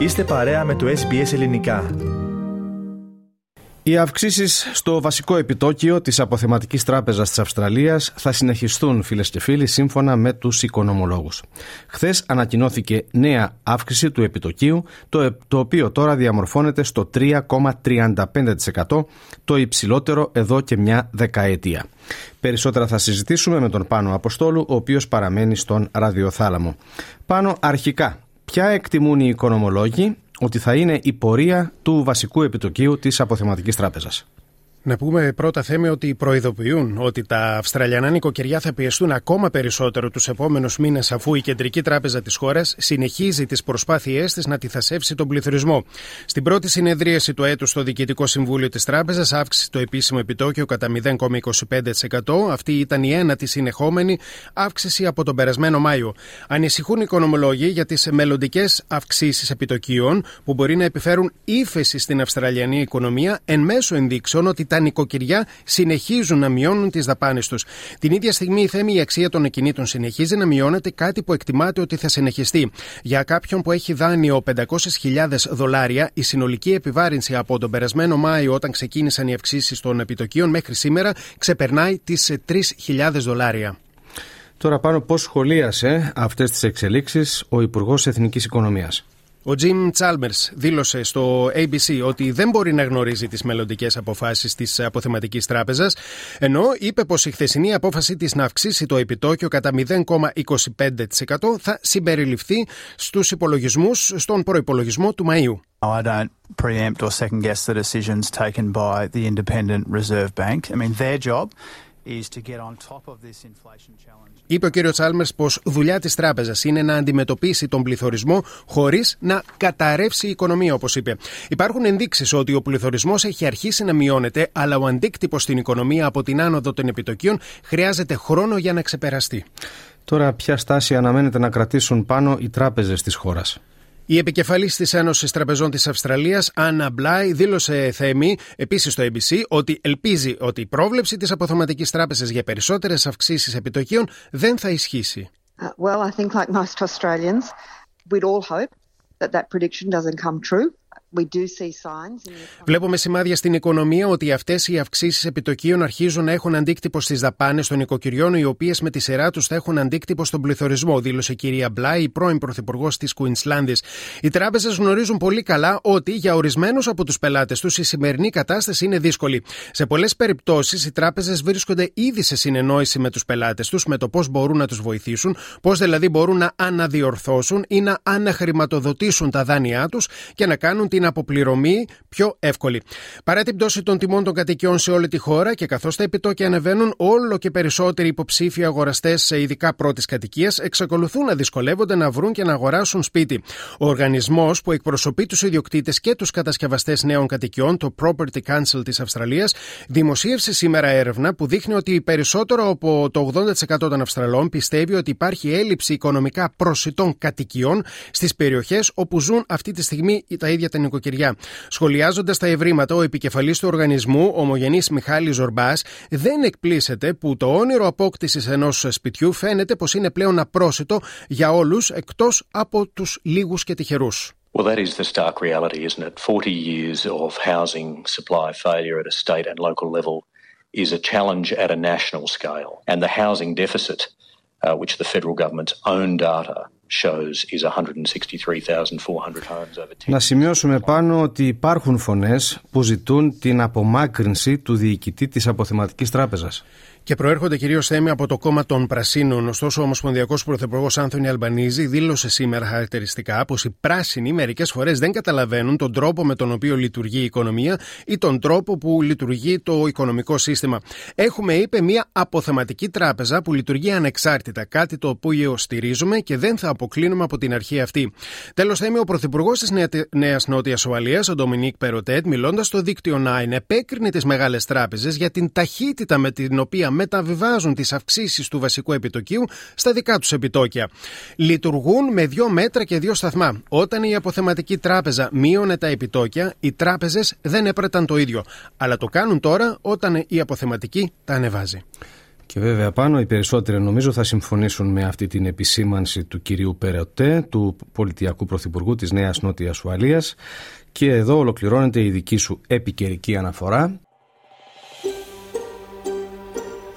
Είστε παρέα με το SBS Ελληνικά. Οι αυξήσεις στο βασικό επιτόκιο της Αποθεματικής Τράπεζας της Αυστραλίας θα συνεχιστούν, φίλες και φίλοι, σύμφωνα με τους οικονομολόγους. Χθες ανακοινώθηκε νέα αύξηση του επιτοκίου, το, το οποίο τώρα διαμορφώνεται στο 3,35%, το υψηλότερο εδώ και μια δεκαετία. Περισσότερα θα συζητήσουμε με τον Πάνο Αποστόλου, ο οποίος παραμένει στον ραδιοθάλαμο. Πάνω αρχικά, ποια εκτιμούν οι οικονομολόγοι ότι θα είναι η πορεία του βασικού επιτοκίου της αποθεματικής τράπεζας; Να πούμε πρώτα θέμη ότι προειδοποιούν ότι τα Αυστραλιανά νοικοκυριά θα πιεστούν ακόμα περισσότερο τους επόμενους μήνες αφού η Κεντρική Τράπεζα της χώρας συνεχίζει τις προσπάθειές της να αντιθασέψει τον πληθωρισμό. Στην πρώτη συνεδρίαση του έτους στο Διοικητικό Συμβούλιο της Τράπεζας αύξησε το επίσημο επιτόκιο κατά 0,25%. Αυτή ήταν η ένατη συνεχόμενη αύξηση από τον περασμένο Μάιο. Ανησυχούν οι οικονομολόγοι για τις μελλοντικές αυξήσεις επιτοκίων που μπορεί να επιφέρουν ύφεση στην Αυστραλιανή οικονομία εν μέσω ενδείξεων ότι τα νοικοκυριά συνεχίζουν να μειώνουν τις δαπάνες τους. Την ίδια στιγμή η θέμη η αξία των ακινήτων συνεχίζει να μειώνεται, κάτι που εκτιμάται ότι θα συνεχιστεί. Για κάποιον που έχει δάνειο 500.000 δολάρια, η συνολική επιβάρυνση από τον περασμένο Μάιο, όταν ξεκίνησαν οι αυξήσεις των επιτοκίων, μέχρι σήμερα ξεπερνάει τις 3.000 δολάρια. Τώρα πάνω πώς σχολίασε αυτές τις εξελίξεις ο Υπουργός Εθνικής Οικονομίας; Ο Jim Chalmers δήλωσε στο ABC ότι δεν μπορεί να γνωρίζει τις μελλοντικές αποφάσεις της αποθεματικής τράπεζας, ενώ είπε πως η χθεσινή απόφαση της να αυξήσει το επιτόκιο κατά 0,25% θα συμπεριληφθεί στους υπολογισμούς στον προπολογισμό του Μαΐου. I don't preempt or second guess the decisions taken by the Independent Reserve Bank. I mean, their job is to get on top of this inflation challenge. Είπε ο κ. Τσάλμερ πως δουλειά της τράπεζας είναι να αντιμετωπίσει τον πληθωρισμό χωρίς να καταρρεύσει η οικονομία, όπως είπε. Υπάρχουν ενδείξεις ότι ο πληθωρισμός έχει αρχίσει να μειώνεται, αλλά ο αντίκτυπος στην οικονομία από την άνοδο των επιτοκίων χρειάζεται χρόνο για να ξεπεραστεί. Τώρα, ποια στάση αναμένεται να κρατήσουν πάνω οι τράπεζες της χώρας; Η επικεφαλής της Ένωσης Τραπεζών της Αυστραλίας, Άννα Μπλάι, δήλωσε θέμη επίσης στο ABC ότι ελπίζει ότι η πρόβλεψη της αποθεματικής τράπεζας για περισσότερες αυξήσεις επιτοκίων δεν θα ισχύσει. Uh, well, I think like most Australians, we'd all hope that that prediction doesn't come true. Βλέπουμε σημάδια στην οικονομία ότι αυτές οι αυξήσεις επιτοκίων αρχίζουν να έχουν αντίκτυπο στις δαπάνες των οικοκυριών, οι οποίες με τη σειρά τους θα έχουν αντίκτυπο στον πληθωρισμό, δήλωσε η κυρία Μπλάι, η πρώην πρωθυπουργός της Κουινσλάνδης. Οι τράπεζες γνωρίζουν πολύ καλά ότι για ορισμένους από τους πελάτες τους η σημερινή κατάσταση είναι δύσκολη. Σε πολλές περιπτώσεις οι τράπεζες βρίσκονται ήδη σε συνεννόηση με τους πελάτες τους με το πώς μπορούν να τους βοηθήσουν, πώς δηλαδή μπορούν να αναδιορθώσουν ή να αναχρηματοδοτήσουν τα δάνειά τους και να κάνουν την αποπληρωμή πιο εύκολη. Παρά την πτώση των τιμών των κατοικιών σε όλη τη χώρα και καθώς τα επιτόκια ανεβαίνουν, όλο και περισσότεροι υποψήφοι αγοραστές σε ειδικά πρώτης κατοικίας εξακολουθούν να δυσκολεύονται να βρουν και να αγοράσουν σπίτι. Ο οργανισμός που εκπροσωπεί τους ιδιοκτήτες και τους κατασκευαστές νέων κατοικιών, το Property Council της Αυστραλίας, δημοσίευσε σήμερα έρευνα που δείχνει ότι περισσότερο από το 80% των Αυστραλών πιστεύει ότι υπάρχει έλλειψη οικονομικά προσιτών κατοικιών στις περιοχές όπου ζουν αυτή τη στιγμή τα ίδια τα νοικοκυριά. Σχολιάζοντας τα ευρήματα, ο επικεφαλής του οργανισμού, ο ομογενής Μιχάλης Ζορμπάς, δεν εκπλήσεται που το όνειρο απόκτησης ενός σπιτιού φαίνεται πως είναι πλέον απρόσιτο για όλους εκτός από τους λίγους και τυχερούς. Well, that is the stark reality, isn't it? 40 years of housing supply failure at a state and local level is a challenge at a national scale. And the housing deficit, uh, which the federal government's own data να σημειώσουμε πάνω ότι υπάρχουν φωνές που ζητούν την απομάκρυνση του διοικητή της αποθεματικής τράπεζας και προέρχονται κυρίως θέμη από το κόμμα των Πρασίνων. Ωστόσο, ο Ομοσπονδιακός Πρωθυπουργός Άνθονι Αλμπανίζη δήλωσε σήμερα χαρακτηριστικά πως οι πράσινοι μερικές φορές δεν καταλαβαίνουν τον τρόπο με τον οποίο λειτουργεί η οικονομία ή τον τρόπο που λειτουργεί το οικονομικό σύστημα. Έχουμε, είπε, μια αποθεματική τράπεζα που λειτουργεί ανεξάρτητα, κάτι το οποίο στηρίζουμε και δεν θα αποκλίνουμε από την αρχή αυτή. Τέλος, θέμη, ο Πρωθυπουργός της Νέα Νότιας Ουαλίας, ο Ντομινίκ Περοτέτ, μιλώντας στο δίκτυο 9, επέκρινε τις μεγάλες τράπεζες για την ταχύτητα με την οποία μεταβιβάζουν τις αυξήσεις του βασικού επιτοκίου στα δικά τους επιτόκια. Λειτουργούν με δύο μέτρα και δύο σταθμά. Όταν η αποθεματική τράπεζα μείωνε τα επιτόκια, οι τράπεζες δεν έπρεπε το ίδιο. Αλλά το κάνουν τώρα όταν η αποθεματική τα ανεβάζει. Και βέβαια πάνω οι περισσότεροι νομίζω θα συμφωνήσουν με αυτή την επισήμανση του κυρίου Περαιοτέ, του πολιτιακού πρωθυπουργού της Νέας Νότιας Ουαλίας και εδώ ολοκληρώνεται η δική σου επικαιρική αναφορά.